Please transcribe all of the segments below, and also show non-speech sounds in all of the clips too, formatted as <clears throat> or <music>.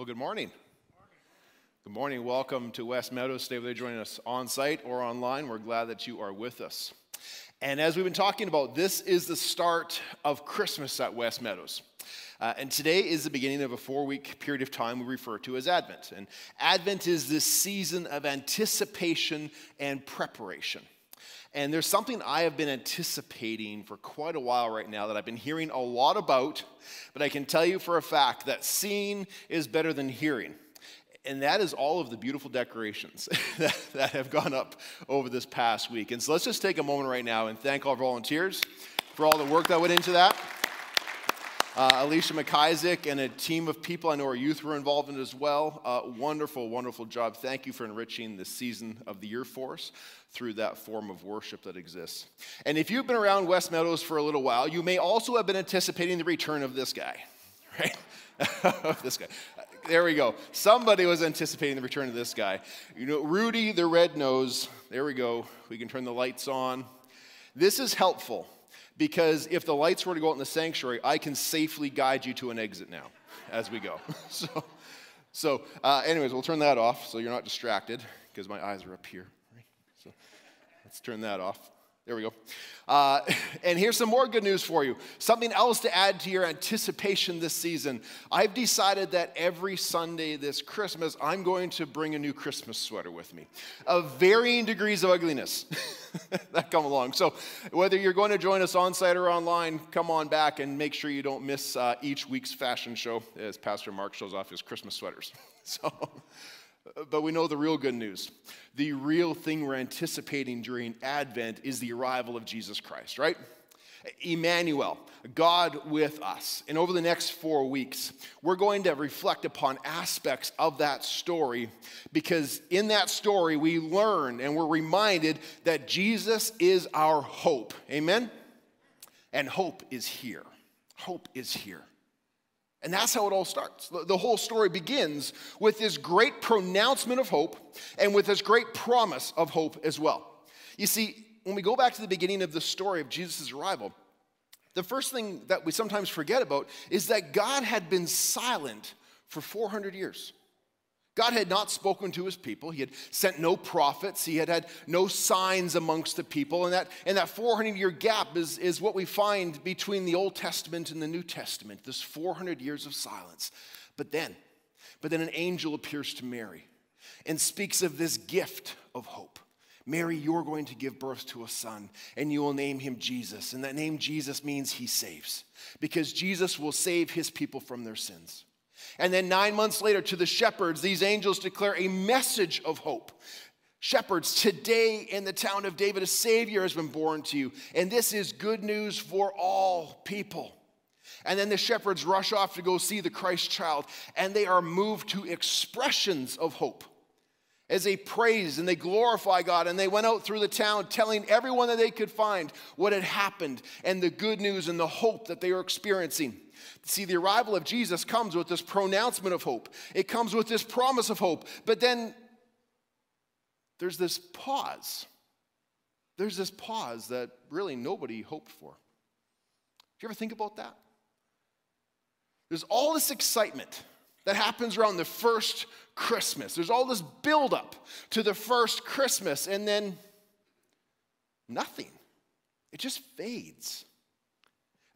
Well, good morning. Good morning. Welcome to West Meadows. Stay with us joining us on site or online. We're glad that you are with us. And as we've been talking about, this is the start of Christmas at West Meadows. Uh, and today is the beginning of a four week period of time we refer to as Advent. And Advent is this season of anticipation and preparation. And there's something I have been anticipating for quite a while right now that I've been hearing a lot about, but I can tell you for a fact that seeing is better than hearing. And that is all of the beautiful decorations <laughs> that, that have gone up over this past week. And so let's just take a moment right now and thank all volunteers for all the work that went into that. Uh, Alicia McIsaac and a team of people. I know our youth were involved in as well. Uh, wonderful, wonderful job. Thank you for enriching the season of the year for us through that form of worship that exists. And if you've been around West Meadows for a little while, you may also have been anticipating the return of this guy, <laughs> right? <laughs> this guy. There we go. Somebody was anticipating the return of this guy. You know, Rudy the red nose. There we go. We can turn the lights on. This is helpful because if the lights were to go out in the sanctuary, I can safely guide you to an exit now as we go. <laughs> so, so uh, anyways, we'll turn that off so you're not distracted because my eyes are up here. So let's turn that off. There we go. Uh, <laughs> and here's some more good news for you. Something else to add to your anticipation this season. I've decided that every Sunday this Christmas, I'm going to bring a new Christmas sweater with me of varying degrees of ugliness <laughs> that come along. So whether you're going to join us on site or online, come on back and make sure you don't miss uh, each week's fashion show as Pastor Mark shows off his Christmas sweaters. <laughs> So. But we know the real good news. The real thing we're anticipating during Advent is the arrival of Jesus Christ, right? Emmanuel, God with us. And over the next four weeks, we're going to reflect upon aspects of that story because in that story, we learn and we're reminded that Jesus is our hope. Amen? And hope is here. Hope is here. And that's how it all starts. The whole story begins with this great pronouncement of hope and with this great promise of hope as well. You see, when we go back to the beginning of the story of Jesus' arrival, the first thing that we sometimes forget about is that God had been silent for 400 years. God had not spoken to his people. He had sent no prophets. He had had no signs amongst the people. And that, and that 400 year gap is, is what we find between the Old Testament and the New Testament, this 400 years of silence. But then, but then an angel appears to Mary and speaks of this gift of hope. Mary, you're going to give birth to a son, and you will name him Jesus. And that name Jesus means he saves, because Jesus will save his people from their sins. And then nine months later, to the shepherds, these angels declare a message of hope. Shepherds, today in the town of David, a Savior has been born to you, and this is good news for all people. And then the shepherds rush off to go see the Christ child, and they are moved to expressions of hope as they praise and they glorify God. And they went out through the town telling everyone that they could find what had happened and the good news and the hope that they were experiencing. See, the arrival of Jesus comes with this pronouncement of hope, it comes with this promise of hope. But then there's this pause. There's this pause that really nobody hoped for. Do you ever think about that? There's all this excitement that happens around the first Christmas. There's all this buildup to the first Christmas, and then nothing. It just fades.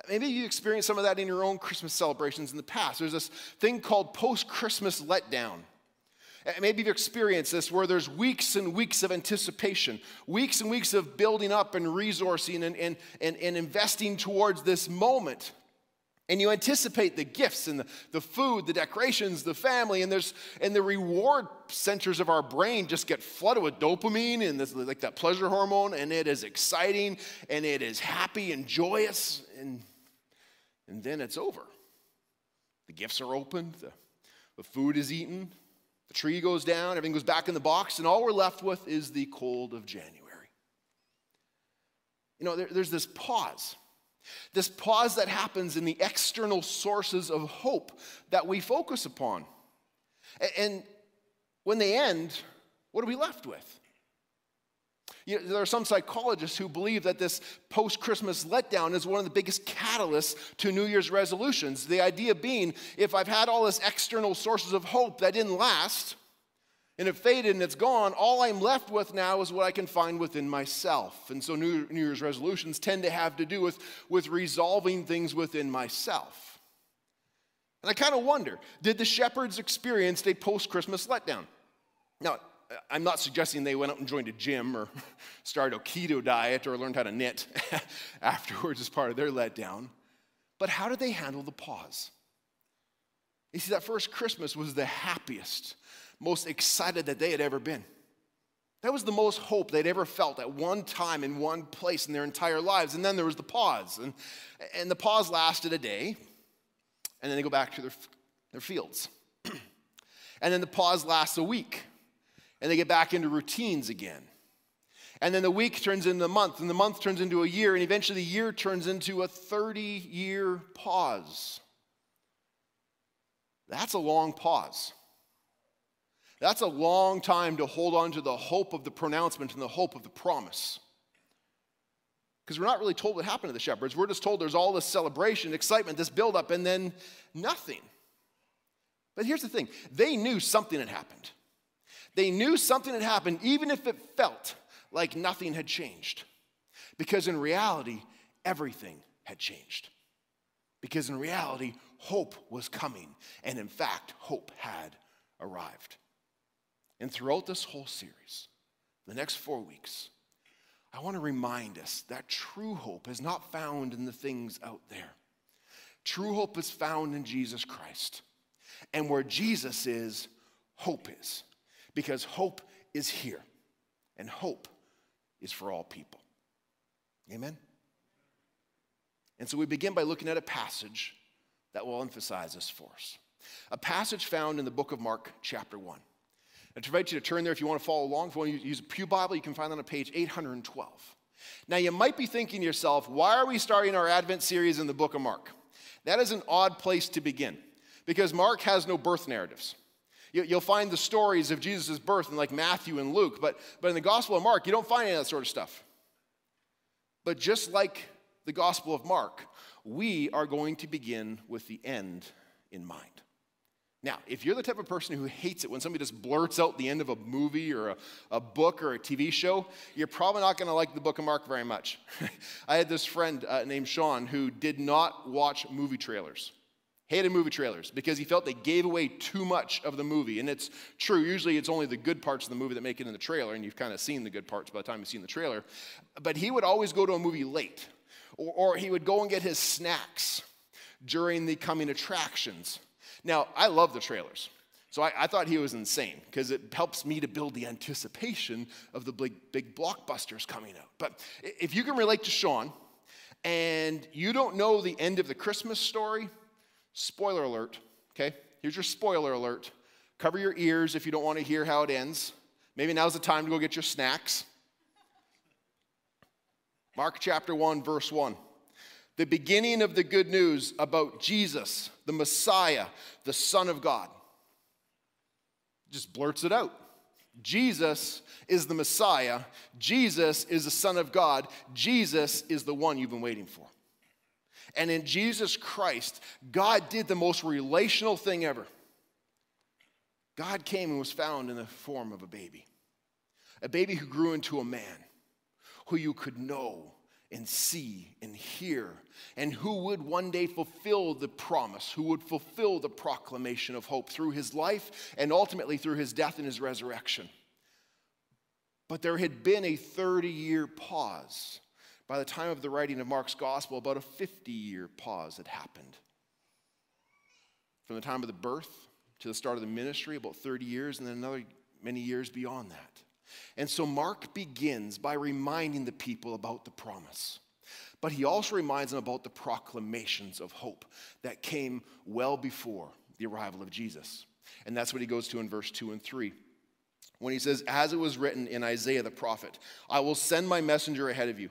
Maybe you experienced some of that in your own Christmas celebrations in the past. There's this thing called post Christmas letdown. Eh, maybe you've experienced this where there's weeks and weeks of anticipation, weeks and weeks of building up and resourcing and, and, and, and investing towards this moment. And you anticipate the gifts and the, the food, the decorations, the family, and there's and the reward centers of our brain just get flooded with dopamine and this, like that pleasure hormone, and it is exciting and it is happy and joyous, and, and then it's over. The gifts are opened, the, the food is eaten, the tree goes down, everything goes back in the box, and all we're left with is the cold of January. You know, there, there's this pause this pause that happens in the external sources of hope that we focus upon. And when they end, what are we left with? You know, there are some psychologists who believe that this post Christmas letdown is one of the biggest catalysts to New Year's resolutions. The idea being if I've had all this external sources of hope that didn't last, and it faded and it's gone, all I'm left with now is what I can find within myself. And so New, New Year's resolutions tend to have to do with, with resolving things within myself. And I kind of wonder did the shepherds experience a post Christmas letdown? Now, I'm not suggesting they went out and joined a gym or <laughs> started a keto diet or learned how to knit <laughs> afterwards as part of their letdown. But how did they handle the pause? You see, that first Christmas was the happiest most excited that they had ever been. That was the most hope they'd ever felt at one time in one place in their entire lives. And then there was the pause. And, and the pause lasted a day, and then they go back to their, their fields. <clears throat> and then the pause lasts a week, and they get back into routines again. And then the week turns into a month, and the month turns into a year, and eventually the year turns into a 30 year pause. That's a long pause. That's a long time to hold on to the hope of the pronouncement and the hope of the promise. Because we're not really told what happened to the shepherds. We're just told there's all this celebration, excitement, this buildup, and then nothing. But here's the thing they knew something had happened. They knew something had happened, even if it felt like nothing had changed. Because in reality, everything had changed. Because in reality, hope was coming. And in fact, hope had arrived. And throughout this whole series, the next four weeks, I want to remind us that true hope is not found in the things out there. True hope is found in Jesus Christ. And where Jesus is, hope is. Because hope is here. And hope is for all people. Amen? And so we begin by looking at a passage that will emphasize this for us. A passage found in the book of Mark, chapter 1. I invite you to turn there if you want to follow along. If you want to use a Pew Bible, you can find that on page 812. Now, you might be thinking to yourself, why are we starting our Advent series in the book of Mark? That is an odd place to begin because Mark has no birth narratives. You'll find the stories of Jesus' birth in like Matthew and Luke, but, but in the Gospel of Mark, you don't find any of that sort of stuff. But just like the Gospel of Mark, we are going to begin with the end in mind. Now, if you're the type of person who hates it when somebody just blurts out the end of a movie or a, a book or a TV show, you're probably not going to like the book of Mark very much. <laughs> I had this friend uh, named Sean who did not watch movie trailers. Hated movie trailers because he felt they gave away too much of the movie. And it's true, usually it's only the good parts of the movie that make it in the trailer, and you've kind of seen the good parts by the time you've seen the trailer. But he would always go to a movie late, or, or he would go and get his snacks during the coming attractions. Now, I love the trailers. So I, I thought he was insane because it helps me to build the anticipation of the big, big blockbusters coming out. But if you can relate to Sean and you don't know the end of the Christmas story, spoiler alert, okay? Here's your spoiler alert. Cover your ears if you don't want to hear how it ends. Maybe now's the time to go get your snacks. Mark chapter 1, verse 1 the beginning of the good news about Jesus, the Messiah, the Son of God. Just blurts it out. Jesus is the Messiah. Jesus is the Son of God. Jesus is the one you've been waiting for. And in Jesus Christ, God did the most relational thing ever. God came and was found in the form of a baby, a baby who grew into a man who you could know and see and hear, and who would one day fulfill the promise, who would fulfill the proclamation of hope through his life and ultimately through his death and his resurrection. But there had been a 30 year pause. By the time of the writing of Mark's gospel, about a 50 year pause had happened. From the time of the birth to the start of the ministry, about 30 years, and then another many years beyond that. And so Mark begins by reminding the people about the promise. But he also reminds them about the proclamations of hope that came well before the arrival of Jesus. And that's what he goes to in verse 2 and 3. When he says, As it was written in Isaiah the prophet, I will send my messenger ahead of you,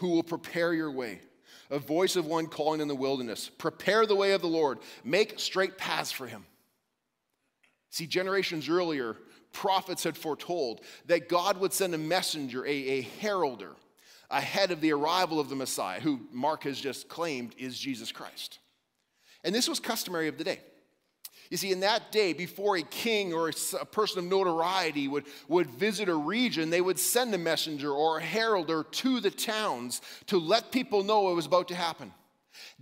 who will prepare your way. A voice of one calling in the wilderness, Prepare the way of the Lord, make straight paths for him. See, generations earlier, prophets had foretold that God would send a messenger, a, a heralder, ahead of the arrival of the Messiah, who Mark has just claimed is Jesus Christ. And this was customary of the day. You see, in that day, before a king or a person of notoriety would, would visit a region, they would send a messenger or a heralder to the towns to let people know what was about to happen.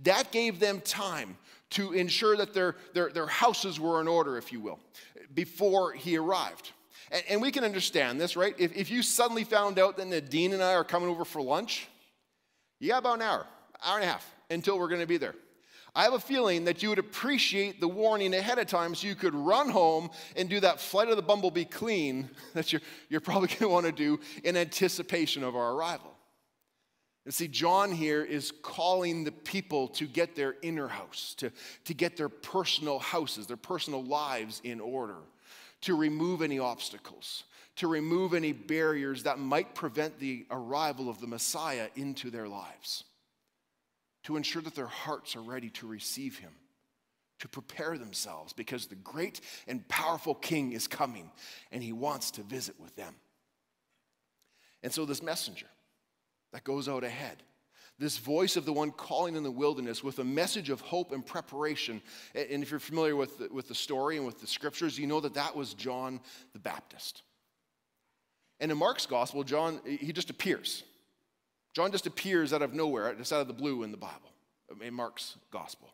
That gave them time to ensure that their, their, their houses were in order, if you will, before he arrived. And, and we can understand this, right? If, if you suddenly found out that Nadine and I are coming over for lunch, you got about an hour, hour and a half until we're going to be there. I have a feeling that you would appreciate the warning ahead of time so you could run home and do that flight of the bumblebee clean <laughs> that you're, you're probably going <laughs> to want to do in anticipation of our arrival. And see, John here is calling the people to get their inner house, to, to get their personal houses, their personal lives in order, to remove any obstacles, to remove any barriers that might prevent the arrival of the Messiah into their lives to ensure that their hearts are ready to receive him, to prepare themselves, because the great and powerful king is coming and he wants to visit with them. And so, this messenger that goes out ahead, this voice of the one calling in the wilderness with a message of hope and preparation. And if you're familiar with the, with the story and with the scriptures, you know that that was John the Baptist. And in Mark's gospel, John, he just appears. John just appears out of nowhere, just out of the blue in the Bible, in Mark's gospel.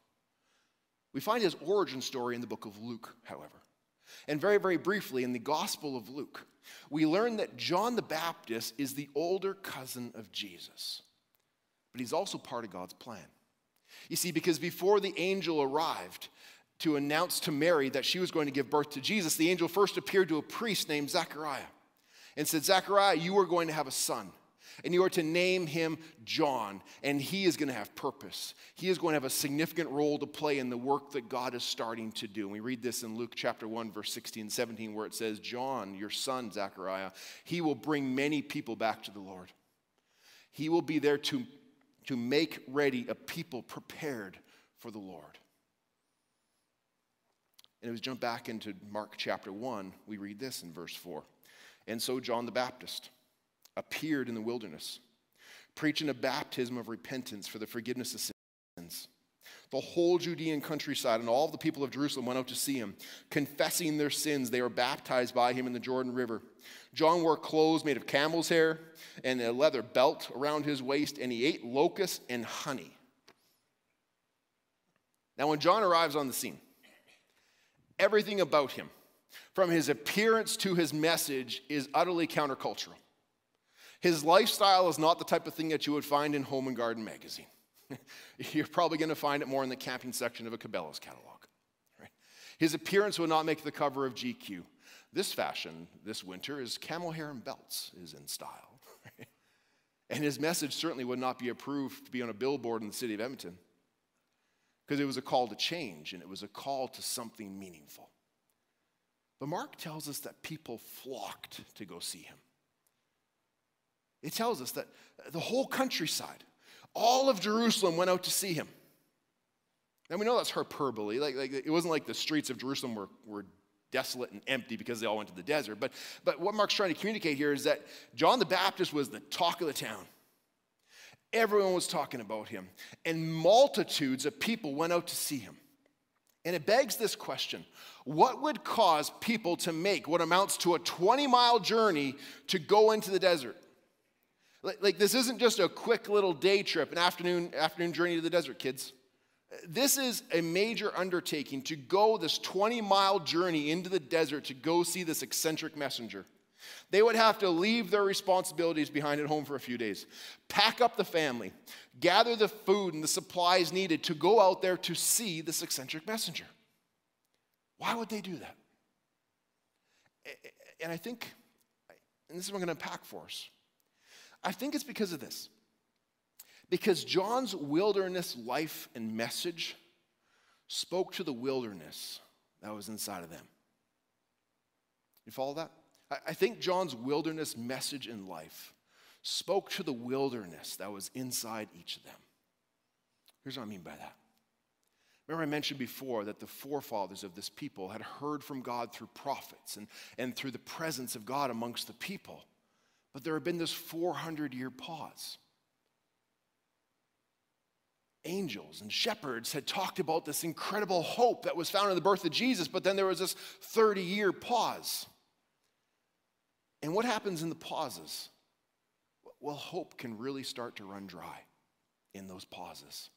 We find his origin story in the book of Luke, however. And very, very briefly, in the Gospel of Luke, we learn that John the Baptist is the older cousin of Jesus, but he's also part of God's plan. You see, because before the angel arrived to announce to Mary that she was going to give birth to Jesus, the angel first appeared to a priest named Zechariah and said, Zechariah, you are going to have a son and you are to name him John, and he is going to have purpose. He is going to have a significant role to play in the work that God is starting to do. And we read this in Luke chapter 1, verse 16 and 17, where it says, John, your son, Zechariah, he will bring many people back to the Lord. He will be there to, to make ready a people prepared for the Lord. And as we jump back into Mark chapter 1, we read this in verse 4. And so John the Baptist appeared in the wilderness, preaching a baptism of repentance for the forgiveness of sins. The whole Judean countryside and all the people of Jerusalem went out to see him. Confessing their sins, they were baptized by him in the Jordan River. John wore clothes made of camel's hair and a leather belt around his waist, and he ate locusts and honey. Now, when John arrives on the scene, everything about him, from his appearance to his message, is utterly countercultural. His lifestyle is not the type of thing that you would find in Home and Garden magazine. <laughs> You're probably going to find it more in the camping section of a Cabela's catalog. Right? His appearance would not make the cover of GQ. This fashion this winter is camel hair and belts is in style. Right? And his message certainly would not be approved to be on a billboard in the city of Edmonton because it was a call to change and it was a call to something meaningful. But Mark tells us that people flocked to go see him. It tells us that the whole countryside, all of Jerusalem went out to see him. And we know that's hyperbole. Like, like it wasn't like the streets of Jerusalem were, were desolate and empty because they all went to the desert. But, but what Mark's trying to communicate here is that John the Baptist was the talk of the town. Everyone was talking about him, and multitudes of people went out to see him. And it begs this question What would cause people to make what amounts to a 20 mile journey to go into the desert? Like, like this isn't just a quick little day trip, an afternoon, afternoon journey to the desert, kids. This is a major undertaking to go this 20 mile journey into the desert to go see this eccentric messenger. They would have to leave their responsibilities behind at home for a few days, pack up the family, gather the food and the supplies needed to go out there to see this eccentric messenger. Why would they do that? And I think, and this is what I'm going to unpack for us. I think it's because of this. Because John's wilderness life and message spoke to the wilderness that was inside of them. You follow that? I think John's wilderness message in life spoke to the wilderness that was inside each of them. Here's what I mean by that Remember, I mentioned before that the forefathers of this people had heard from God through prophets and, and through the presence of God amongst the people. But there had been this 400 year pause. Angels and shepherds had talked about this incredible hope that was found in the birth of Jesus, but then there was this 30 year pause. And what happens in the pauses? Well, hope can really start to run dry in those pauses.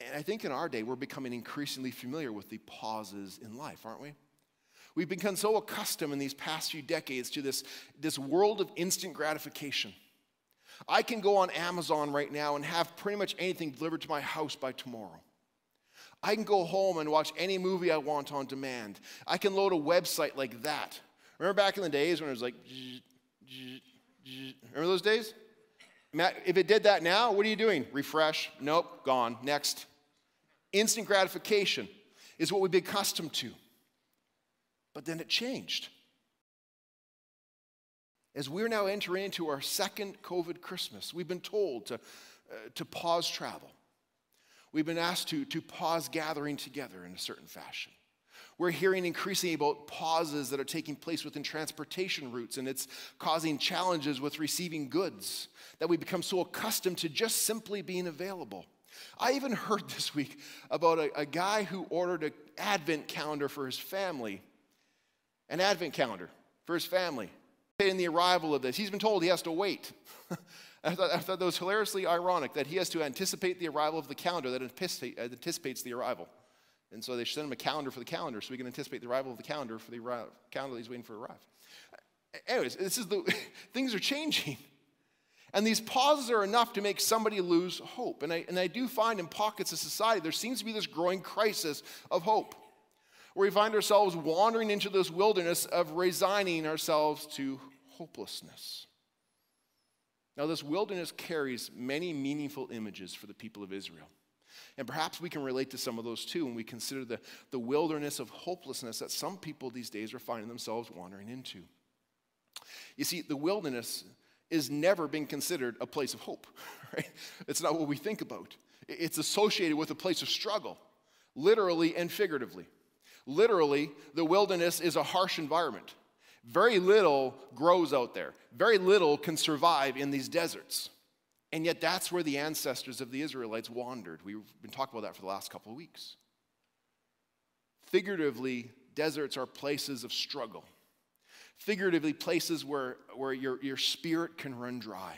And I think in our day, we're becoming increasingly familiar with the pauses in life, aren't we? We've become so accustomed in these past few decades to this, this world of instant gratification. I can go on Amazon right now and have pretty much anything delivered to my house by tomorrow. I can go home and watch any movie I want on demand. I can load a website like that. Remember back in the days when it was like, remember those days? Matt, If it did that now, what are you doing? Refresh. Nope, gone. Next. Instant gratification is what we've been accustomed to. But then it changed. As we're now entering into our second COVID Christmas, we've been told to, uh, to pause travel. We've been asked to, to pause gathering together in a certain fashion. We're hearing increasingly about pauses that are taking place within transportation routes, and it's causing challenges with receiving goods that we become so accustomed to just simply being available. I even <laughs> heard this week about a, a guy who ordered an advent calendar for his family. An advent calendar for his family. In the arrival of this, he's been told he has to wait. <laughs> I, thought, I thought that was hilariously ironic that he has to anticipate the arrival of the calendar that uh, anticipates the arrival. And so they send him a calendar for the calendar so we can anticipate the arrival of the calendar for the arrival, calendar he's waiting for to arrive. Anyways, this is the <laughs> things are changing. And these pauses are enough to make somebody lose hope. And I, and I do find in pockets of society there seems to be this growing crisis of hope, where we find ourselves wandering into this wilderness of resigning ourselves to hopelessness. Now, this wilderness carries many meaningful images for the people of Israel. And perhaps we can relate to some of those too when we consider the, the wilderness of hopelessness that some people these days are finding themselves wandering into. You see, the wilderness is never been considered a place of hope, <laughs> right? It's not what we think about. It's associated with a place of struggle, literally and figuratively. Literally, the wilderness is a harsh environment. Very little grows out there, very little can survive in these deserts. And yet, that's where the ancestors of the Israelites wandered. We've been talking about that for the last couple of weeks. Figuratively, deserts are places of struggle figuratively, places where, where your, your spirit can run dry.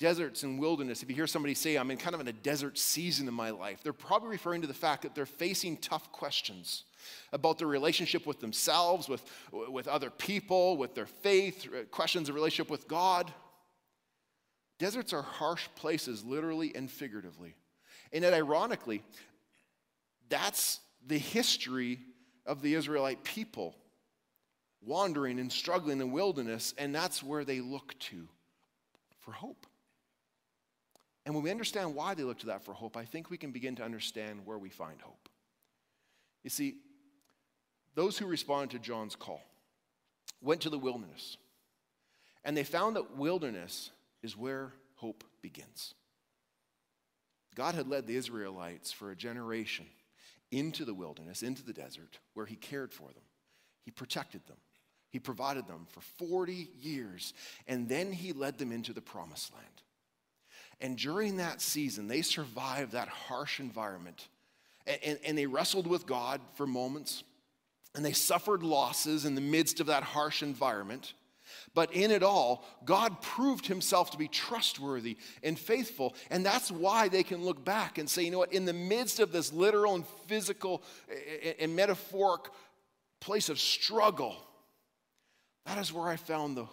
Deserts and wilderness, if you hear somebody say, I'm in kind of in a desert season in my life, they're probably referring to the fact that they're facing tough questions about their relationship with themselves, with, with other people, with their faith, uh, questions of relationship with God. Deserts are harsh places, literally and figuratively. And yet, ironically, that's the history of the Israelite people wandering and struggling in the wilderness, and that's where they look to for hope. And when we understand why they look to that for hope, I think we can begin to understand where we find hope. You see, those who responded to John's call went to the wilderness, and they found that wilderness is where hope begins. God had led the Israelites for a generation into the wilderness, into the desert, where He cared for them, He protected them, he provided them for 40 years, and then he led them into the promised land. And during that season, they survived that harsh environment. And, and, and, they wrestled with God for moments, and they suffered losses in the midst of that harsh environment. But in it all, God proved himself to be trustworthy and faithful. And that's why they can look back and say, you know what, in the midst of this literal and physical and metaphoric place of struggle, that is where I found the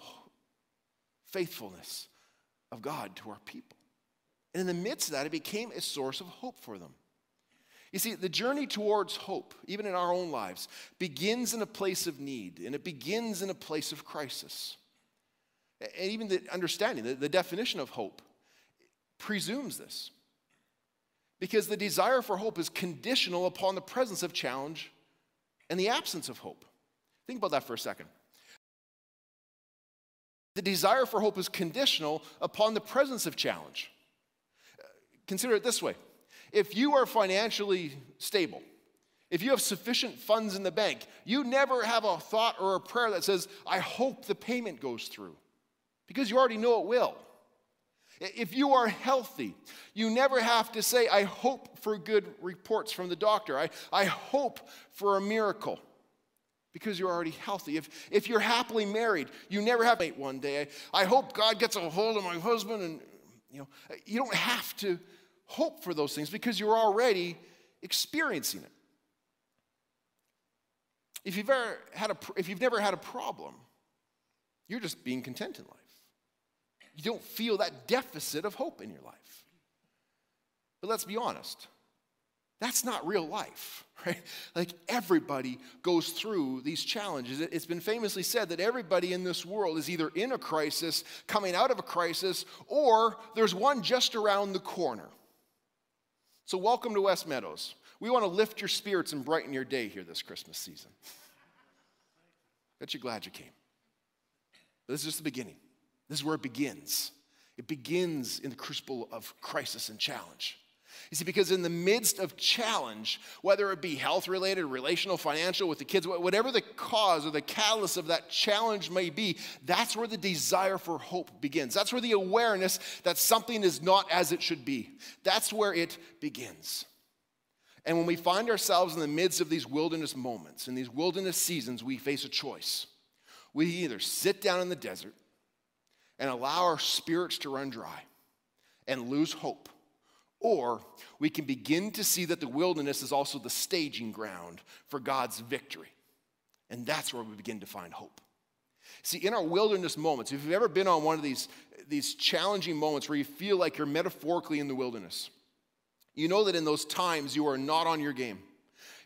faithfulness of God to our people. And in the midst of that, it became a source of hope for them. You see, the journey towards hope, even in our own lives, begins in a place of need and it begins in a place of crisis. And even the understanding, the, the definition of hope presumes this. Because the desire for hope is conditional upon the presence of challenge and the absence of hope. Think about that for a second. The desire for hope is conditional upon the presence of challenge. Consider it this way If you are financially stable, if you have sufficient funds in the bank, you never have a thought or a prayer that says, I hope the payment goes through, because you already know it will. If you are healthy, you never have to say, I hope for good reports from the doctor. I, I hope for a miracle because you're already healthy. If, if you're happily married, you never have to one day. I, I hope God gets a hold of my husband. And, you know, you don't have to hope for those things because you're already experiencing it. If you've, ever had a, if you've never had a problem, you're just being content in life. You don't feel that deficit of hope in your life. But let's be honest, that's not real life, <laughs> right? Like everybody goes through these challenges. It's been famously said that everybody in this world is either in a crisis, coming out of a crisis, or there's one just around the corner. So, welcome to West Meadows. We want to lift your spirits and brighten your day here this Christmas season. Bet you're glad you came. But this is just the beginning. This is where it begins. It begins in the crucible of crisis and challenge. You see, because in the midst of challenge, whether it be health related, relational, financial, with the kids, whatever the cause or the catalyst of that challenge may be, that's where the desire for hope begins. That's where the awareness that something is not as it should be. That's where it begins. And when we find ourselves in the midst of these wilderness moments, in these wilderness seasons, we face a choice. We either sit down in the desert and allow our spirits to run dry and lose hope, or we can begin to see that the wilderness is also the staging ground for God's victory. And that's where we begin to find hope. See, in our wilderness moments, if you've ever been on one of these, these challenging moments where you feel like you're metaphorically in the wilderness, you know that in those times you are not on your game.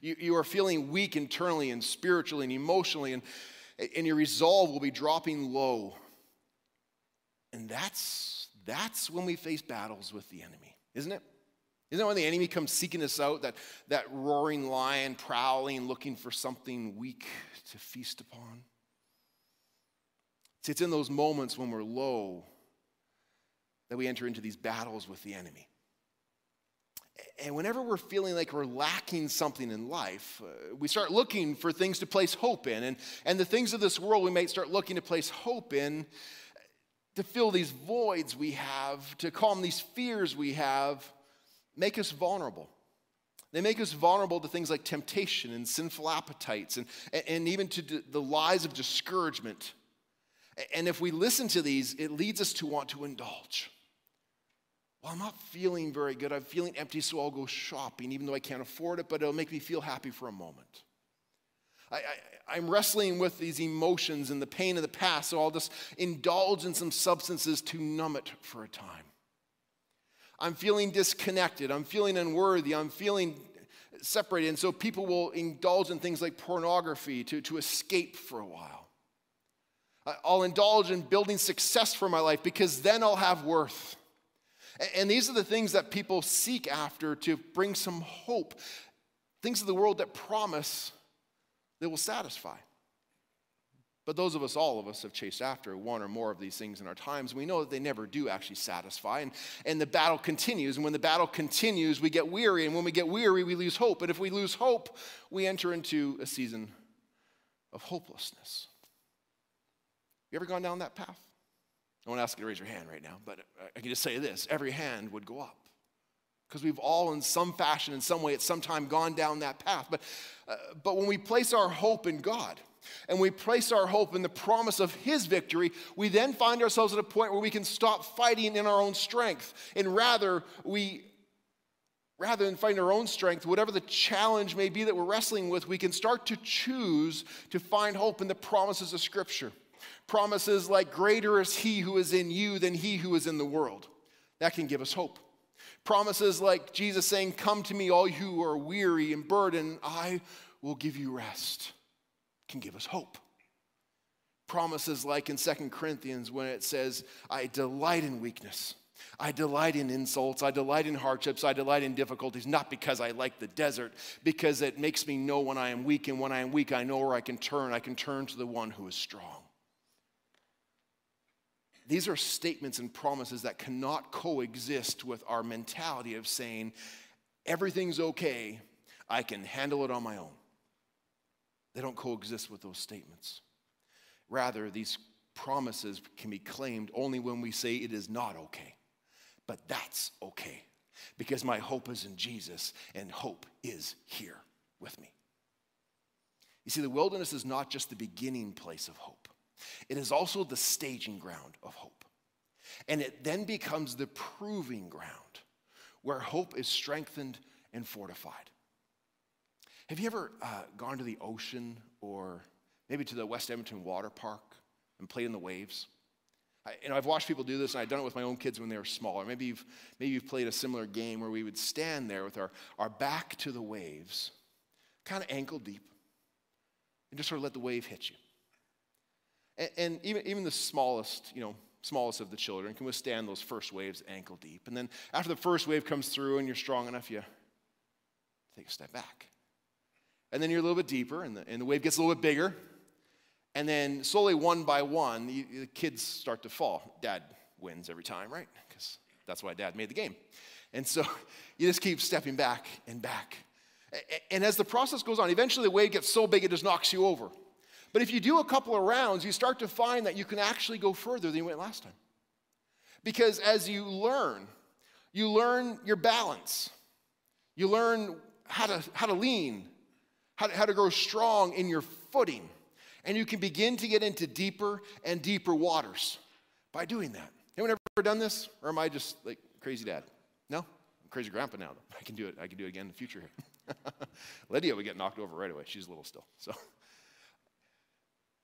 You, you are feeling weak internally and spiritually and emotionally, and, and your resolve will be dropping low. And that's, that's when we face battles with the enemy, isn't it? Isn't it when the enemy comes seeking us out, that, that roaring lion prowling, looking for something weak to feast upon? See, it's in those moments when we're low that we enter into these battles with the enemy. And whenever we're feeling like we're lacking something in life, uh, we start looking for things to place hope in. And, and the things of this world we might start looking to place hope in to fill these voids we have, to calm these fears we have, make us vulnerable. They make us vulnerable to things like temptation and sinful appetites and, and even to the lies of discouragement. And if we listen to these, it leads us to want to indulge. Well, I'm not feeling very good. I'm feeling empty, so I'll go shopping, even though I can't afford it, but it'll make me feel happy for a moment. I, am wrestling with these emotions and the pain of the past, so I'll just indulge in some substances to numb it for a time. I'm feeling disconnected. I'm feeling unworthy. I'm feeling separated. And so people will indulge in things like pornography to, to escape for a while. I'll indulge in building success for my life because then I'll have worth. And these are the things that people seek after to bring some hope. Things of the world that promise that will satisfy. But those of us, all of us, have chased after one or more of these things in our times. We know that they never do actually satisfy. And, and the battle continues. And when the battle continues, we get weary. And when we get weary, we lose hope. And if we lose hope, we enter into a season of hopelessness. You ever gone down that path? I won't ask you to raise your hand right now, but I can just say this every hand would go up. Because we've all, in some fashion, in some way, at some time gone down that path. But, uh, but when we place our hope in God, and we place our hope in the promise of His victory, we then find ourselves at a point where we can stop fighting in our own strength. And rather, we, rather than find our own strength, whatever the challenge may be that we're wrestling with, we can start to choose to find hope in the promises of Scripture. Promises like, Greater is he who is in you than he who is in the world. That can give us hope. Promises like Jesus saying, Come to me, all you who are weary and burdened, I will give you rest, can give us hope. Promises like in Second Corinthians when it says, I delight in weakness. I delight in insults. I delight in hardships. I delight in difficulties, not because I like the desert, because it makes me know when I am weak. And when I am weak, I know where I can turn. I can turn to the one who is strong. These are statements and promises that cannot coexist with our mentality of saying, everything's okay, I can handle it on my own. They don't coexist with those statements. Rather, these promises can be claimed only when we say it is not okay. But that's okay because my hope is in Jesus and hope is here with me. You see, the wilderness is not just the beginning place of hope, it is also the staging ground of hope. And it then becomes the proving ground where hope is strengthened and fortified. Have you ever uh, gone to the ocean or maybe to the West Edmonton Water Park and played in the waves? I, you know, I've watched people do this, and I've done it with my own kids when they were smaller. Maybe you've, maybe you've played a similar game where we would stand there with our, our back to the waves, kind of ankle deep, and just sort of let the wave hit you. And, and even, even the smallest, you know, smallest of the children can withstand those first waves ankle deep. And then after the first wave comes through and you're strong enough, you take a step back. And then you're a little bit deeper, and the, and the wave gets a little bit bigger. And then slowly, one by one, the, the kids start to fall. Dad wins every time, right? Because that's why dad made the game. And so <laughs> you just keep stepping back and back. And as the process goes on, eventually the wave gets so big it just knocks you over. But if you do a couple of rounds, you start to find that you can actually go further than you went last time. Because as you learn, you learn your balance. You learn how to, how to lean, how to, how to grow strong in your footing. And you can begin to get into deeper and deeper waters by doing that. Anyone ever done this? Or am I just like crazy dad? No? I'm crazy grandpa now. I can do it. I can do it again in the future. <laughs> Lydia would get knocked over right away. She's little still. So,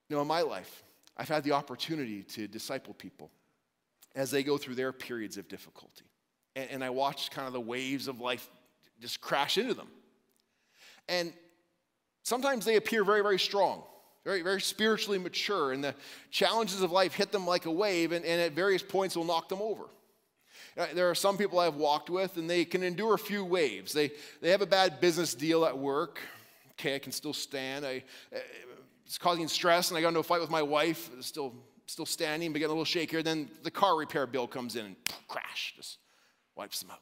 you know, in my life, I've had the opportunity to disciple people as they go through their periods of difficulty. And, and I watch kind of the waves of life just crash into them. And sometimes they appear very, very strong, very, very spiritually mature, and the challenges of life hit them like a wave, and, and at various points will knock them over. Uh, there are some people I've walked with, and they can endure a few waves. They, they have a bad business deal at work. Okay, I can still stand. I, uh, it's causing stress, and I got into a fight with my wife. Still, still standing, but getting a little shakier. Then the car repair bill comes in and crash, just wipes them out.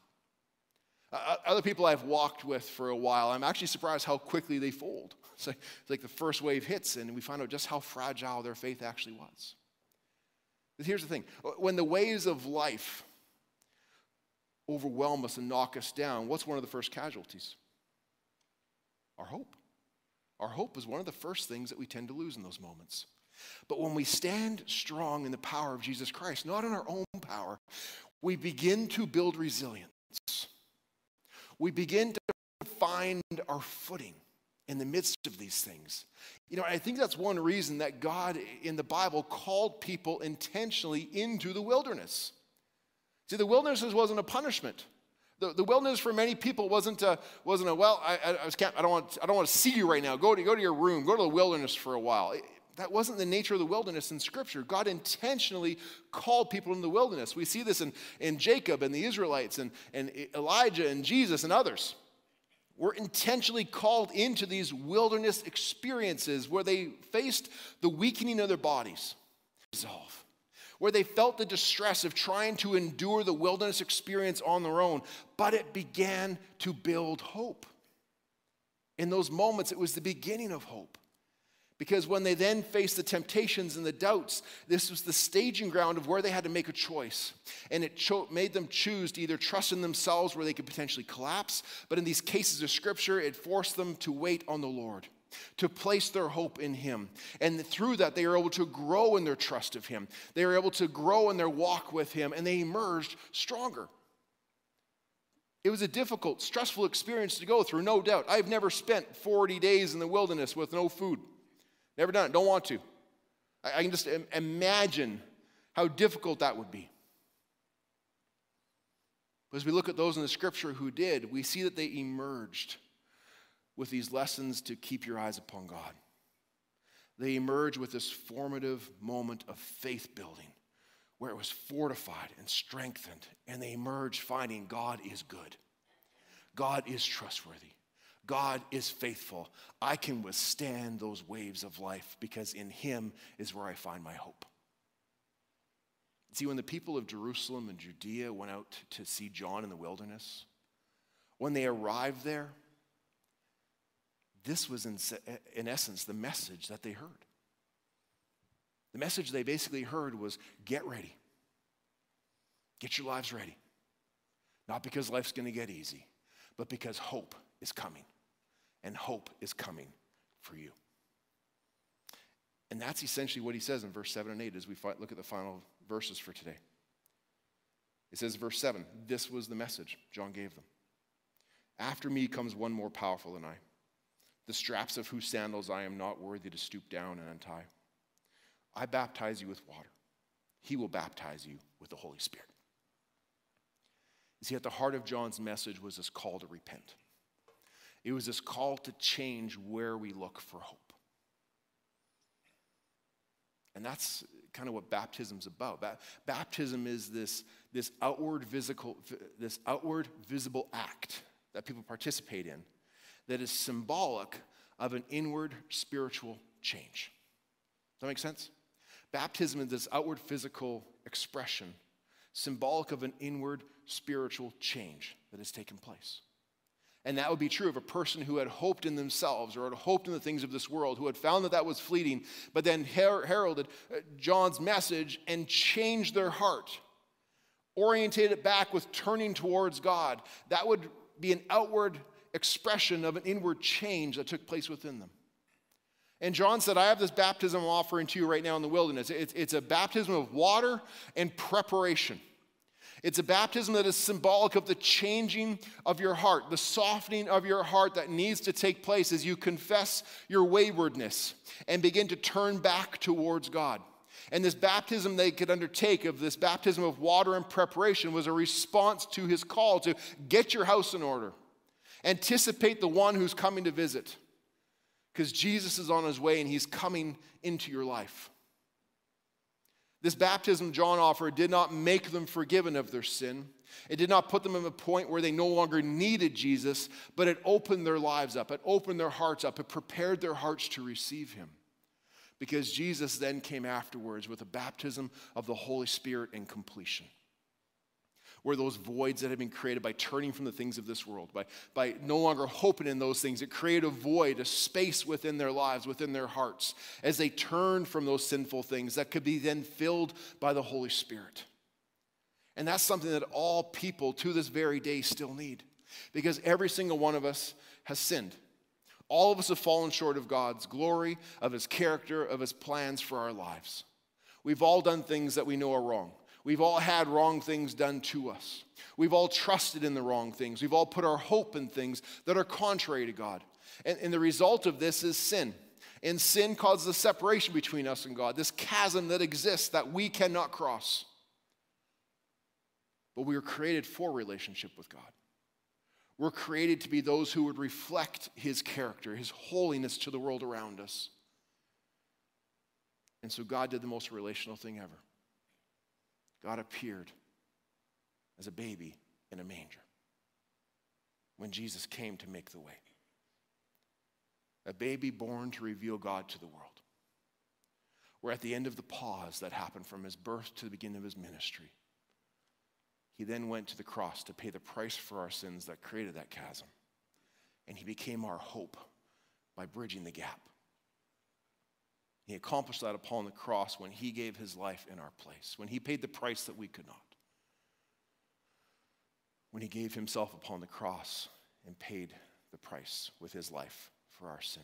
Uh, other people I've walked with for a while, I'm actually surprised how quickly they fold. <laughs> It's like, it's like the first wave hits, and we find out just how fragile their faith actually was. But here's the thing when the waves of life overwhelm us and knock us down, what's one of the first casualties? Our hope. Our hope is one of the first things that we tend to lose in those moments. But when we stand strong in the power of Jesus Christ, not in our own power, we begin to build resilience. We begin to find our footing in the midst of these things. You know, I think that's one reason that God in the Bible called people intentionally into the wilderness. See, the wilderness wasn't a punishment. The, the wilderness for many people wasn't a, wasn't a well, I, I, I, can't, I, don't want, I don't want to see you right now. Go to, go to your room, go to the wilderness for a while. It, that wasn't the nature of the wilderness in Scripture. God intentionally called people in the wilderness. We see this in, in Jacob and the Israelites and, and Elijah and Jesus and others. Were intentionally called into these wilderness experiences where they faced the weakening of their bodies. Resolve where they felt the distress of trying to endure the wilderness experience on their own, but it began to build hope. In those moments, it was the beginning of hope. Because when they then faced the temptations and the doubts, this was the staging ground of where they had to make a choice. And it cho- made them choose to either trust in themselves where they could potentially collapse, but in these cases of scripture, it forced them to wait on the Lord to place their hope in Him. And through that, they are able to grow in their trust of Him. They are able to grow in their walk with Him, and they emerged stronger. It was a difficult, stressful experience to go through, no doubt. I've never spent 40 days in the wilderness with no food. Never done it, don't want to. I, can just imagine how difficult that would be. But as we look at those in the scripture who did, we see that they emerged with these lessons to keep your eyes upon God. They emerge with this formative moment of faith building where it was fortified and strengthened, and they emerge finding God is good. God is trustworthy. God is faithful. I can withstand those waves of life because in Him is where I find my hope. See, when the people of Jerusalem and Judea went out to see John in the wilderness, When they arrived there, this was, in, in essence, the message that they heard. The message they basically heard was get ready, get your lives ready. Not because life's going to get easy, but because hope is coming. And hope is coming for you. And that's essentially what he says in verse 7 and 8 as we look at the final verses for today. It says, verse 7 This was the message John gave them. After me comes one more powerful than I, the straps of whose sandals I am not worthy to stoop down and untie. I baptize you with water, he will baptize you with the Holy Spirit. You see, at the heart of John's message was this call to repent. It was this call to change where we look for hope. And that's kind of what baptism's about. Baptism is this, this, outward visible, this outward visible act that people participate in that is symbolic of an inward spiritual change. Does that make sense? Baptism is this outward physical expression, symbolic of an inward spiritual change that has taken place. And that would be true of a person who had hoped in themselves or had hoped in the things of this world, who had found that that was fleeting, but then her- heralded uh, John's message and changed their heart, orientated it back with turning towards God. That would be an outward expression of an inward change that took place within them. And John said, I have this baptism I'm offering to you right now in the wilderness. It's, it's a baptism of water and preparation. It's a baptism that is symbolic of the changing of your heart, the softening of your heart that needs to take place as you confess your waywardness and begin to turn back towards God. And this baptism they could undertake of this baptism of water and preparation was a response to his call to get your house in order, anticipate the one who's coming to visit, because Jesus is on his way and he's coming into your life. This baptism John offered did not make them forgiven of their sin. It did not put them in a point where they no longer needed Jesus, but it opened their lives up. It opened their hearts up. It prepared their hearts to receive him. Because Jesus then came afterwards with a baptism of the Holy Spirit in completion were those voids that had been created by turning from the things of this world, by, by no longer hoping in those things. It created a void, a space within their lives, within their hearts, as they turned from those sinful things that could be then filled by the Holy Spirit. And that's something that all people to this very day still need because every single one of us has sinned. All of us have fallen short of God's glory, of His character, of His plans for our lives. We've all done things that we know are wrong. We've all had wrong things done to us. We've all trusted in the wrong things. We've all put our hope in things that are contrary to God. And, and the result of this is sin. And sin causes a separation between us and God, this chasm that exists that we cannot cross. But we were created for relationship with God. We're created to be those who would reflect His character, His holiness to the world around us. And so God did the most relational thing ever. God appeared as a baby in a manger when Jesus came to make the way. A baby born to reveal God to the world. Where at the end of the pause that happened from his birth to the beginning of his ministry, he then went to the cross to pay the price for our sins that created that chasm. And he became our hope by bridging the gap. He accomplished that upon the cross when he gave his life in our place, when he paid the price that we could not. When he gave himself upon the cross and paid the price with his life for our sin.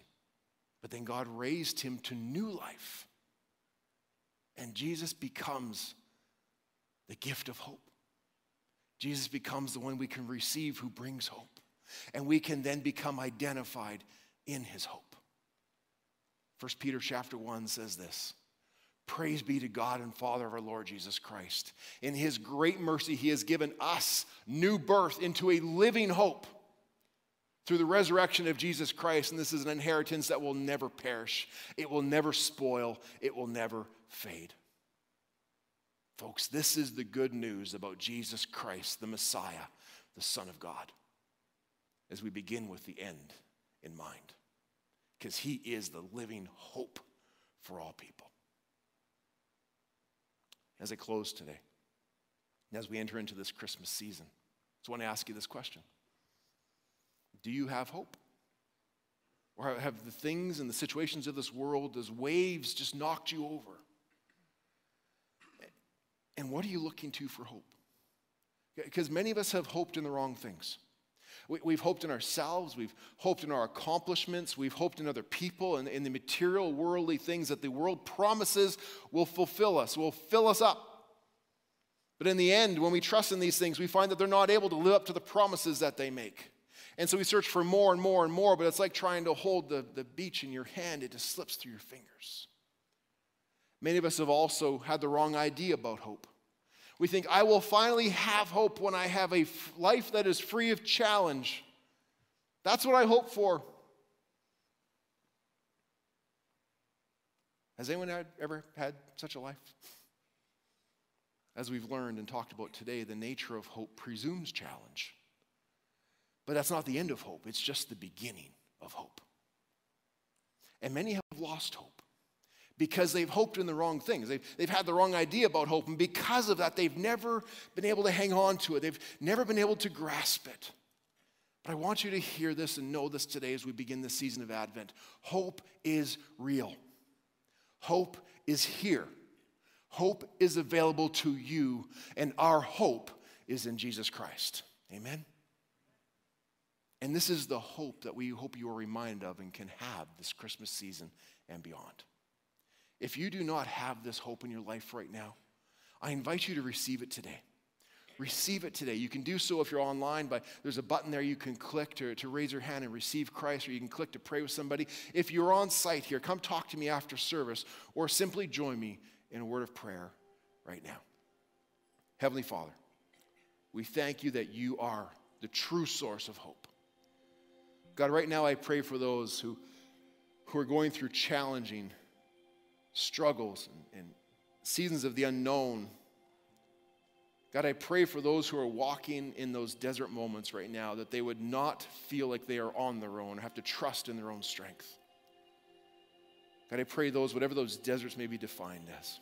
But then God raised him to new life. And Jesus becomes the gift of hope. Jesus becomes the one we can receive who brings hope. And we can then become identified in his hope. 1 Peter chapter 1 says this Praise be to God and Father of our Lord Jesus Christ. In his great mercy, he has given us new birth into a living hope through the resurrection of Jesus Christ. And this is an inheritance that will never perish, it will never spoil, it will never fade. Folks, this is the good news about Jesus Christ, the Messiah, the Son of God, as we begin with the end in mind because he is the living hope for all people. As I close today, and as we enter into this Christmas season, I just want to ask you this question Do you have hope? Or have the things and the situations of this world as waves just knocked you over? And what are you looking to for hope? Because many of us have hoped in the wrong things. We, have hoped in ourselves, we've hoped in our accomplishments, we've hoped in other people and in the material, worldly things that the world promises will fulfill us, will fill us up. But in the end, when we trust in these things, we find that they're not able to live up to the promises that they make. And so we search for more and more and more, but it's like trying to hold the, the beach in your hand, it just slips through your fingers. Many of us have also had the wrong idea about hope. We think, I will finally have hope when I have a life that is free of challenge. That's what I hope for. Has anyone ever had such a life? As we've learned and talked about today, the nature of hope presumes challenge. But that's not the end of hope, it's just the beginning of hope. And many have lost hope because they've hoped in the wrong things. They've, they've had the wrong idea about hope, and because of that, they've never been able to hang on to it. They've never been able to grasp it. But I want you to hear this and know this today as we begin this season of Advent. Hope is real, hope is here. Hope is available to you, and our hope is in Jesus Christ. Amen? And this is the hope that we hope you are reminded of and can have this Christmas season and beyond. If you do not have this hope in your life right now, I invite you to receive it today. Receive it today. You can do so if you're online by there's a button there you can click to, to raise your hand and receive Christ, or you can click to pray with somebody. If you're on site here, come talk to me after service, or simply join me in a word of prayer right now. Heavenly Father, we thank you that you are the true source of hope. God, right now I pray for those who, who are going through challenging struggles and, and seasons of the unknown. God, I pray for those who are walking in those desert moments right now that they would not feel like they are on their own or have to trust in their own strength. God, I pray those, whatever those deserts may be defined as,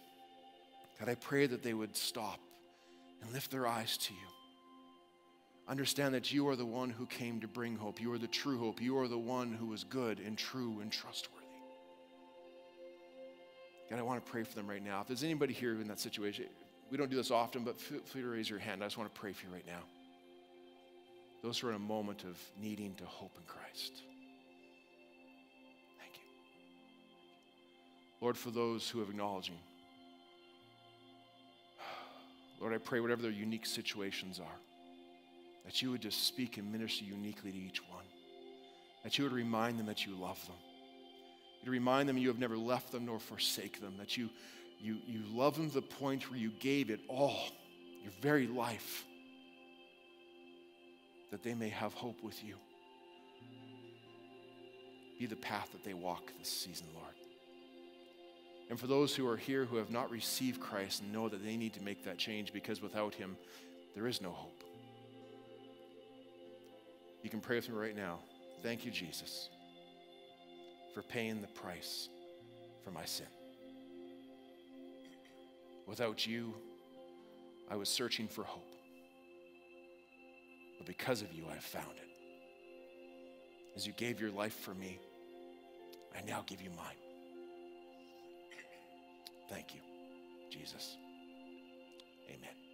God, I pray that they would stop and lift their eyes to you. Understand that you are the one who came to bring hope. You are the true hope. You are the one who is good and true and trustworthy. God, I want to pray for them right now. If there's anybody here in that situation, we don't do this often, but feel free to raise your hand. I just want to pray for you right now. Those who are in a moment of needing to hope in Christ. Thank you. Lord, for those who have acknowledging. <sighs> Lord, I pray whatever their unique situations are, that you would just speak and minister uniquely to each one. That you would remind them that you love them. You remind them you have never left them nor forsake them, that you, you, you love them to the point where you gave it all, your very life, that they may have hope with you. Be the path that they walk this season, Lord. And for those who are here who have not received Christ, know that they need to make that change because without Him, there is no hope. You can pray with me right now. Thank you, Jesus, for paying the price for my sin. Without you, I was searching for hope. But because of you, I have found it. As you gave your life for me, I now give you mine. Thank you, Jesus. Amen.